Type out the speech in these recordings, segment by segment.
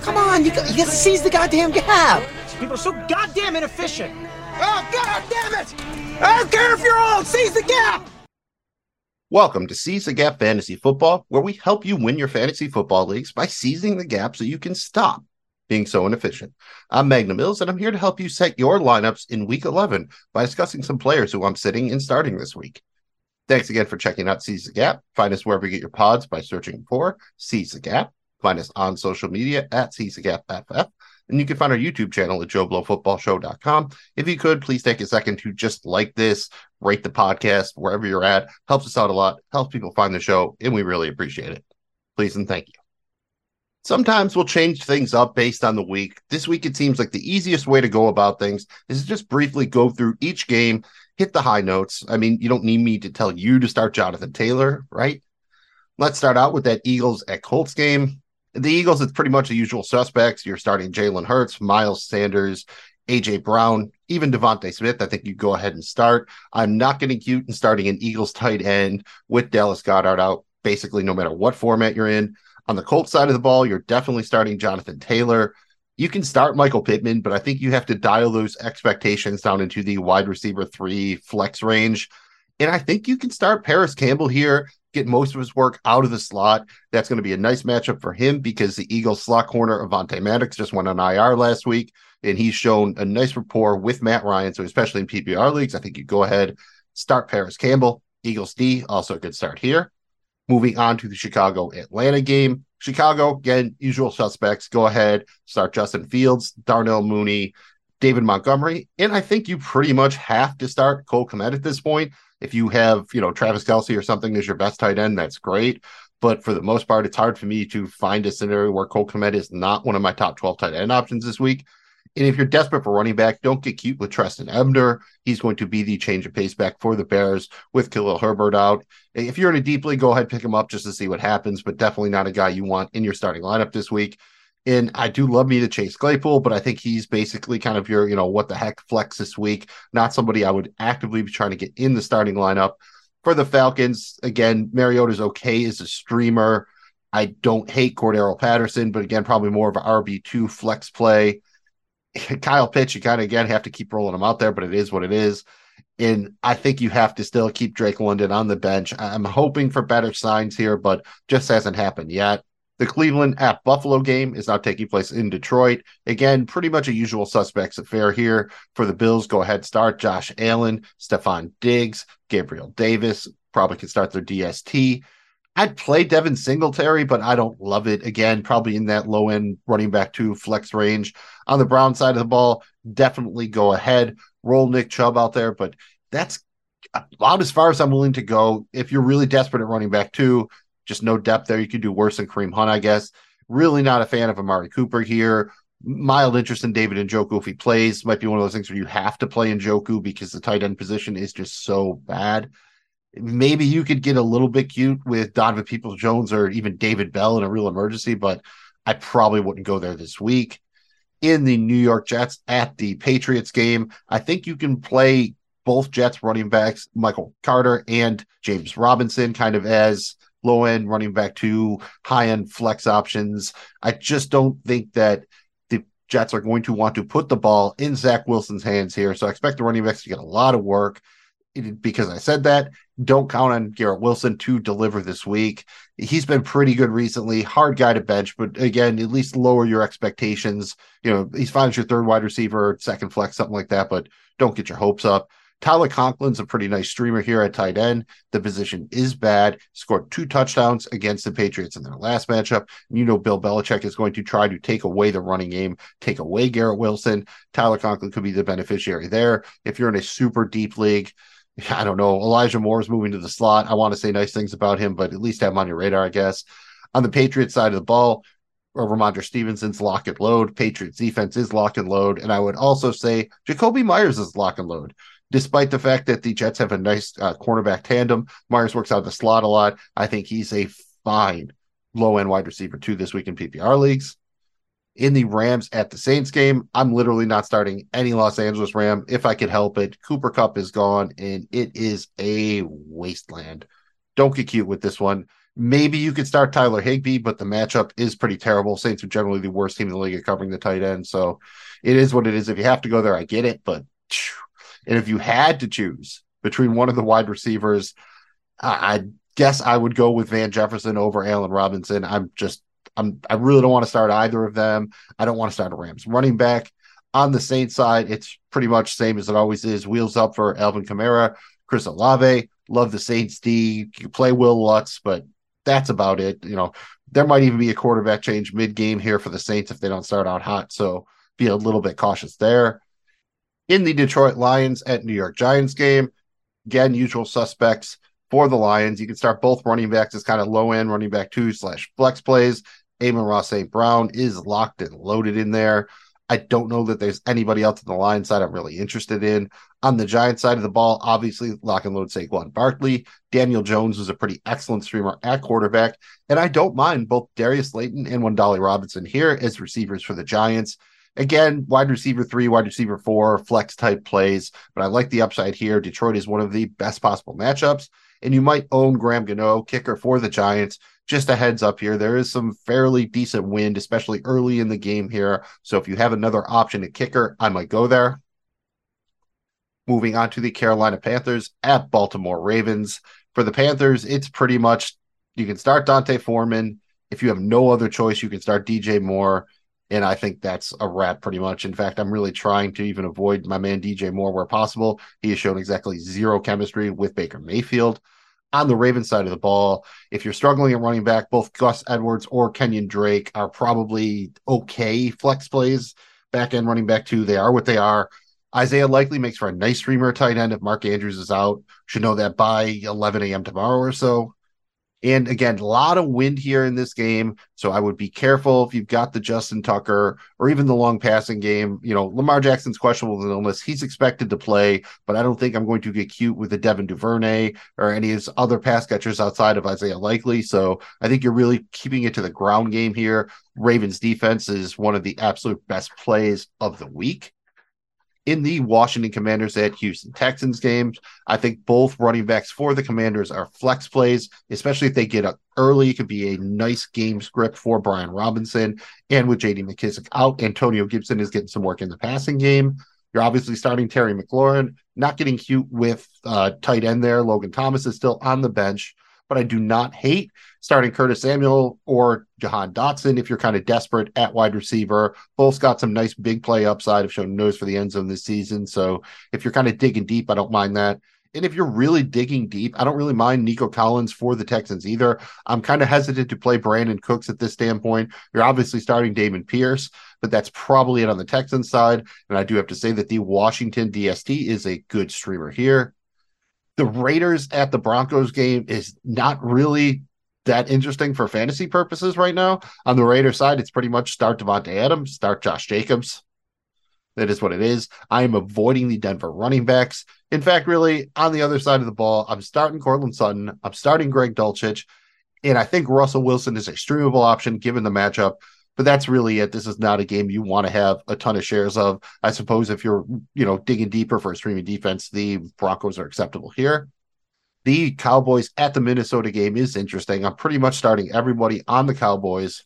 Come on, you got, you got to seize the goddamn gap. People are so goddamn inefficient. Oh, god damn it! I don't care if you're old, seize the gap! Welcome to Seize the Gap Fantasy Football, where we help you win your fantasy football leagues by seizing the gap so you can stop being so inefficient. I'm Magnum Mills, and I'm here to help you set your lineups in week 11 by discussing some players who I'm sitting and starting this week. Thanks again for checking out Seize the Gap. Find us wherever you get your pods by searching for Seize the Gap. Find us on social media at Seize the Gap FF. And you can find our YouTube channel at JoeBlowFootballShow.com. If you could, please take a second to just like this, rate the podcast wherever you're at. Helps us out a lot, helps people find the show, and we really appreciate it. Please and thank you. Sometimes we'll change things up based on the week. This week, it seems like the easiest way to go about things is just briefly go through each game, hit the high notes. I mean, you don't need me to tell you to start Jonathan Taylor, right? Let's start out with that Eagles at Colts game. The Eagles, it's pretty much the usual suspects. You're starting Jalen Hurts, Miles Sanders, AJ Brown, even DeVonta Smith. I think you go ahead and start. I'm not getting cute and starting an Eagles tight end with Dallas Goedert out, basically, no matter what format you're in. On the Colts side of the ball, you're definitely starting Jonathan Taylor. You can start Michael Pittman, but I think you have to dial those expectations down into the wide receiver three flex range. And I think you can start Parris Campbell here, get most of his work out of the slot. That's going to be a nice matchup for him because the Eagles slot corner, Avonte Maddox, just went on IR last week, and he's shown a nice rapport with Matt Ryan. So, especially in PPR leagues, I think you go ahead, start Parris Campbell. Eagles D, also a good start here. Moving on to the Chicago Atlanta game. Chicago, again, usual suspects. Go ahead, start Justin Fields, Darnell Mooney, David Montgomery. And I think you pretty much have to start Cole Kmet at this point. If you have, you know, Travis Kelce or something as your best tight end, that's great. But for the most part, it's hard for me to find a scenario where Cole Kmet is not one of my top 12 tight end options this week. And if you're desperate for running back, don't get cute with Trestan Ebner. He's going to be the change of pace back for the Bears with Khalil Herbert out. If you're in a deep league, go ahead pick him up just to see what happens, but definitely not a guy you want in your starting lineup this week. And I do love me to Chase Claypool, but I think he's basically kind of your, you know, what the heck flex this week. Not somebody I would actively be trying to get in the starting lineup. For the Falcons, again, Mariota's okay as a streamer. I don't hate Cordarrelle Patterson, but again, probably more of an RB2 flex play. Kyle Pitts, you kind of again have to keep rolling him out there, but it is what it is. And I think you have to still keep Drake London on the bench. I'm hoping for better signs here, but just hasn't happened yet. The Cleveland at Buffalo game is now taking place in Detroit. Again, pretty much a usual suspects affair here for the Bills. Go ahead, start Josh Allen, Stefon Diggs, Gabriel Davis. Probably can start their DST. I'd play Devin Singletary, but I don't love it. Again, probably in that low end running back to flex range. On the Brown side of the ball, definitely go ahead, roll Nick Chubb out there, but that's about as far as I'm willing to go. If you're really desperate at running back too, just no depth there. You could do worse than Kareem Hunt, I guess. Really not a fan of Amari Cooper here. Mild interest in David Njoku if he plays. Might be one of those things where you have to play Njoku because the tight end position is just so bad. Maybe you could get a little bit cute with Donovan Peoples Jones or even David Bell in a real emergency, but I probably wouldn't go there this week in the New York Jets at the Patriots game. I think you can play both Jets running backs, Michael Carter and James Robinson, kind of as low end running back two, high end flex options. I just don't think that the Jets are going to want to put the ball in Zach Wilson's hands here. So I expect the running backs to get a lot of work. Because I said that, don't count on Garrett Wilson to deliver this week. He's been pretty good recently. Hard guy to bench, but again, at least lower your expectations. You know, he's fine as your third wide receiver, second flex, something like that, but don't get your hopes up. Tyler Conklin's a pretty nice streamer here at tight end. The position is bad. Scored two touchdowns against the Patriots in their last matchup. You know, Bill Belichick is going to try to take away the running game, take away Garrett Wilson. Tyler Conklin could be the beneficiary there. If you're in a super deep league, I don't know. Elijah Moore's moving to the slot. I want to say nice things about him, but at least have him on your radar, I guess. On the Patriots side of the ball, uh, Rhamondre Stevenson's lock and load. Patriots defense is lock and load. And I would also say Jakobi Meyers is lock and load. Despite the fact that the Jets have a nice uh, cornerback tandem, Meyers works out of the slot a lot. I think he's a fine low end wide receiver too this week in PPR leagues in the Rams at the Saints game. I'm literally not starting any Los Angeles Ram if I could help it. Cooper Kupp is gone and it is a wasteland. Don't get cute with this one. Maybe you could start Tyler Higbee, but the matchup is pretty terrible. Saints are generally the worst team in the league at covering the tight end. So it is what it is. If you have to go there, I get it. But and if you had to choose between one of the wide receivers, I, I guess I would go with Van Jefferson over Allen Robinson. I'm just I'm I really don't want to start either of them. I don't want to start a Rams running back. On the Saints side, it's pretty much the same as it always is. Wheels up for Alvin Kamara, Chris Olave. Love the Saints D. You play Wil Lutz, but that's about it. You know, there might even be a quarterback change mid game here for the Saints if they don't start out hot. So be a little bit cautious there. In the Detroit Lions at New York Giants game, again, usual suspects for the Lions. You can start both running backs as kind of low end running back two slash flex plays. Amon-Ra St. Brown is locked and loaded in there. I don't know that there's anybody else on the line side I'm really interested in. On the Giant side of the ball, obviously lock and load Saquon Barkley. Daniel Jones was a pretty excellent streamer at quarterback, and I don't mind both Darius Slayton and Wan'Dale Robinson here as receivers for the Giants. Again, wide receiver three, wide receiver four, flex type plays, but I like the upside here. Detroit is one of the best possible matchups, and you might own Graham Gano, kicker for the Giants, just a heads up here, there is some fairly decent wind, especially early in the game here. So if you have another option at kicker, I might go there. Moving on to the Carolina Panthers at Baltimore Ravens. For the Panthers, it's pretty much you can start D'Onta Foreman. If you have no other choice, you can start DJ Moore. And I think that's a wrap pretty much. In fact, I'm really trying to even avoid my man DJ Moore where possible. He has shown exactly zero chemistry with Baker Mayfield on the Ravens side of the ball, if you're struggling at running back, both Gus Edwards or Kenyon Drake are probably okay flex plays. Back end running back two, they are what they are. Isaiah Likely makes for a nice streamer tight end if Mark Andrews is out. Should know that by 11 a.m. tomorrow or so. And again, a lot of wind here in this game. So I would be careful if you've got the Justin Tucker or even the long passing game. You know, Lamar Jackson's questionable with an illness. He's expected to play, but I don't think I'm going to get cute with the Devin Duvernay or any of his other pass catchers outside of Isaiah Likely. So I think you're really keeping it to the ground game here. Ravens defense is one of the absolute best plays of the week in the Washington Commanders at Houston Texans games. I think both running backs for the Commanders are flex plays, especially if they get up early. It could be a nice game script for Brian Robinson. And with JD McKissic out, Antonio Gibson is getting some work in the passing game. You're obviously starting Terry McLaurin, not getting cute with uh, tight end there. Logan Thomas is still on the bench but I do not hate starting Curtis Samuel or Jahan Dotson if you're kind of desperate at wide receiver. Both got some nice big play upside, have shown nose for the end zone this season. So if you're kind of digging deep, I don't mind that. And if you're really digging deep, I don't really mind Nico Collins for the Texans either. I'm kind of hesitant to play Brandin Cooks at this standpoint. You're obviously starting Dameon Pierce, but that's probably it on the Texans side. And I do have to say that the Washington DST is a good streamer here the Raiders at the Broncos game is not really that interesting for fantasy purposes right now. On the Raiders side, it's pretty much start Davante Adams, start Josh Jacobs. That is what it is. I am avoiding the Denver running backs. In fact, really, on the other side of the ball, I'm starting Courtland Sutton. I'm starting Greg Dulcich. And I think Russell Wilson is a streamable option given the matchup but that's really it. This is not a game you want to have a ton of shares of. I suppose if you're, you know, digging deeper for a streaming defense, the Broncos are acceptable here. The Cowboys at the Minnesota game is interesting. I'm pretty much starting everybody on the Cowboys.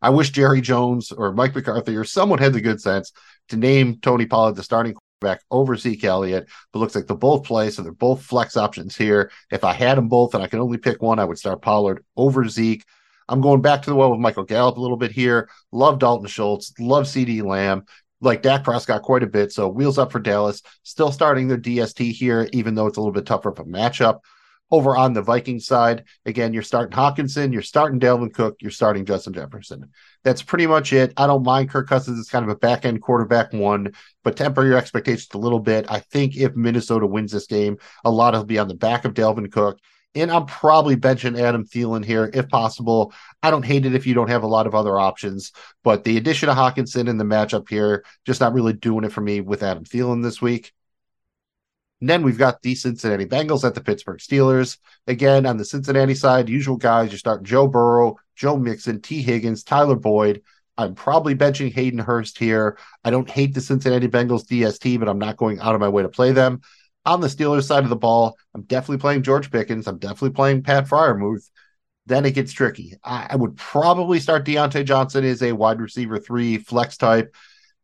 I wish Jerry Jones or Mike McCarthy or someone had the good sense to name Tony Pollard the starting quarterback over Zeke Elliott, but looks like they both play, so they're both flex options here. If I had them both and I can only pick one, I would start Pollard over Zeke. I'm going back to the well with Michael Gallup a little bit here. Love Dalton Schultz. Love CeeDee Lamb. Like Dak Prescott quite a bit. So wheels up for Dallas. Still starting their DST here, even though it's a little bit tougher of a matchup. Over on the Viking side, again, you're starting Hockenson, you're starting Dalvin Cook, you're starting Justin Jefferson. That's pretty much it. I don't mind Kirk Cousins as kind of a back end quarterback one, but temper your expectations a little bit. I think if Minnesota wins this game, a lot will be on the back of Dalvin Cook and I'm probably benching Adam Thielen here if possible. I don't hate it if you don't have a lot of other options, but the addition of Hockenson in the matchup here, just not really doing it for me with Adam Thielen this week. And then we've got the Cincinnati Bengals at the Pittsburgh Steelers. Again, on the Cincinnati side, usual guys, you start Joe Burrow, Joe Mixon, Tee Higgins, Tyler Boyd. I'm probably benching Hayden Hurst here. I don't hate the Cincinnati Bengals DST, but I'm not going out of my way to play them on the Steelers side of the ball, I'm definitely playing George Pickens. I'm definitely playing Pat Freiermuth. then it gets tricky. I, I would probably start Diontae Johnson as a wide receiver three flex type.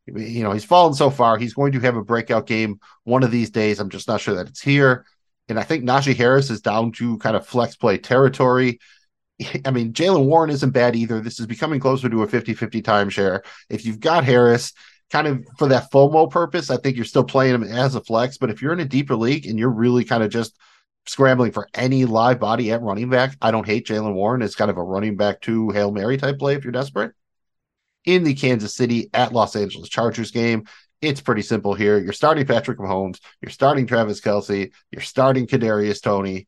You know, he's fallen so far. He's going to have a breakout game one of these days. I'm just not sure that it's here. And I think Najee Harris is down to kind of flex play territory. I mean, Jaylen Warren isn't bad either. This is becoming closer to a 50 50 timeshare. If you've got Harris, kind of for that FOMO purpose, I think you're still playing him as a flex. But if you're in a deeper league and you're really kind of just scrambling for any live body at running back, I don't hate Jaylen Warren. It's kind of a running back to Hail Mary type play if you're desperate. In the Kansas City at Los Angeles Chargers game, it's pretty simple here. You're starting Patrick Mahomes, you're starting Travis Kelce, you're starting Kadarius Toney.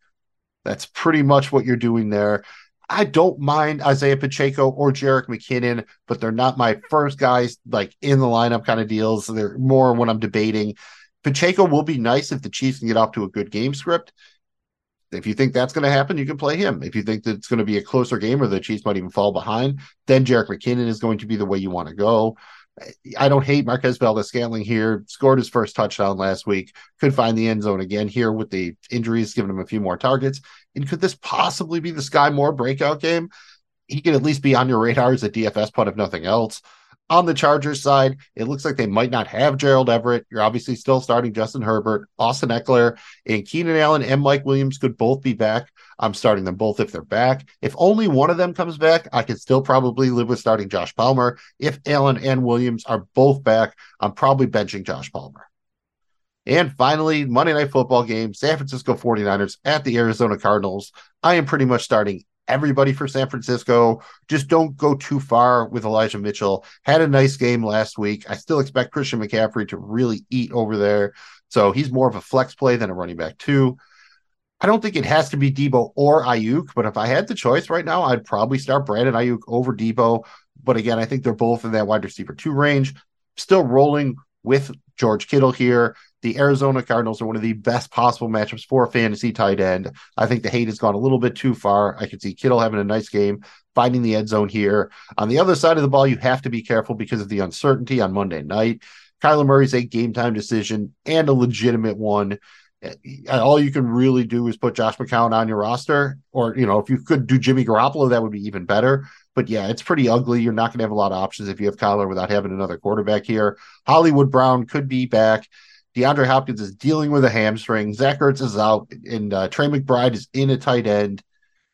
That's pretty much what you're doing there. I don't mind Isaiah Pacheco or Jerick McKinnon, but they're not my first guys like in the lineup kind of deals. They're more when I'm debating. Pacheco will be nice if the Chiefs can get off to a good game script. If you think that's going to happen, you can play him. If you think that it's going to be a closer game or the Chiefs might even fall behind, then Jerick McKinnon is going to be the way you want to go. I don't hate Marquez Valdes-Scantling here. Scored his first touchdown last week. Could find the end zone again here with the injuries, giving him a few more targets. And could this possibly be the Sky Moore breakout game? He could at least be on your radar as a DFS punt, if nothing else. On the Chargers side, it looks like they might not have Gerald Everett. You're obviously still starting Justin Herbert, Austin Ekeler, and Keenan Allen and Mike Williams could both be back. I'm starting them both if they're back. If only one of them comes back, I could still probably live with starting Josh Palmer. If Allen and Williams are both back, I'm probably benching Josh Palmer. And finally, Monday Night Football game, San Francisco 49ers at the Arizona Cardinals. I am pretty much starting everybody for San Francisco. Just don't go too far with Elijah Mitchell. Had a nice game last week. I still expect Christian McCaffrey to really eat over there. So he's more of a flex play than a running back, too. I don't think it has to be Deebo or Aiyuk, but if I had the choice right now, I'd probably start Brandon Aiyuk over Deebo. But again, I think they're both in that wide receiver two range. Still rolling with George Kittle here. The Arizona Cardinals are one of the best possible matchups for a fantasy tight end. I think the hate has gone a little bit too far. I could see Kittle having a nice game, finding the end zone here. On the other side of the ball, you have to be careful because of the uncertainty on Monday night. Kyler Murray's a game time decision and a legitimate one. Eh, all you can really do is put Josh McCown on your roster, or you know, if you could do Jimmy Garoppolo, that would be even better. But yeah, it's pretty ugly. You're not going to have a lot of options if you have Kyler without having another quarterback here. Hollywood Brown could be back. DeAndre Hopkins is dealing with a hamstring. Zach Ertz is out, and uh, Trey McBride is in a tight end.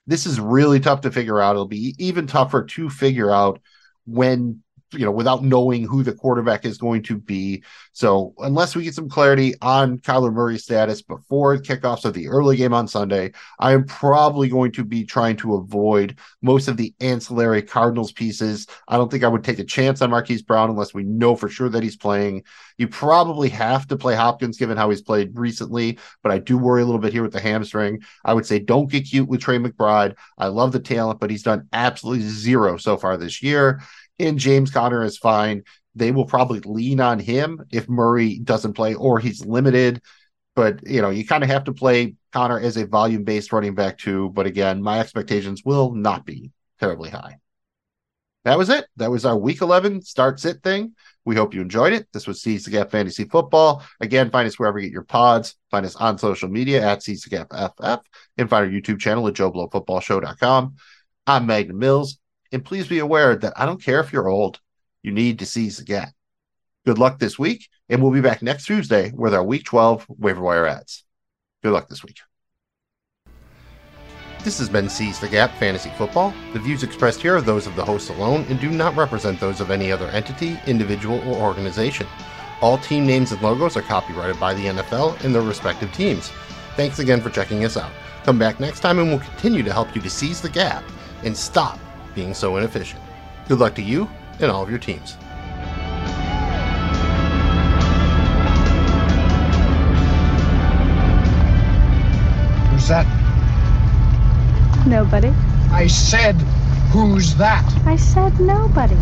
This is really tough to figure out. It'll be even tougher to figure out when you know, without knowing who the quarterback is going to be. So unless we get some clarity on Kyler Murray's status before kickoffs of the early game on Sunday, I am probably going to be trying to avoid most of the ancillary Cardinals pieces. I don't think I would take a chance on Marquise Brown unless we know for sure that he's playing. You probably have to play Hopkins given how he's played recently, but I do worry a little bit here with the hamstring. I would say don't get cute with Trey McBride. I love the talent, but he's done absolutely zero so far this year and James Conner is fine. They will probably lean on him if Murray doesn't play or he's limited. But you know, you kind of have to play Conner as a volume based running back too. But again, my expectations will not be terribly high. That was it. That was our week 11 start sit thing. We hope you enjoyed it. This was the Gap Fantasy Football. Again, find us wherever you get your pods. Find us on social media at the Gap FF and find our YouTube channel at JoeBlowFootballShow.com. I'm Magnum Mills. And please be aware that I don't care if you're old, you need to seize the gap. Good luck this week, and we'll be back next Tuesday with our Week 12 waiver wire ads. Good luck this week. This has been Seize the Gap Fantasy Football. The views expressed here are those of the host alone and do not represent those of any other entity, individual, or organization. All team names and logos are copyrighted by the NFL and their respective teams. Thanks again for checking us out. Come back next time and we'll continue to help you to seize the gap and stop being so inefficient. Good luck to you and all of your teams. Who's that? Nobody. I said, who's that? I said nobody.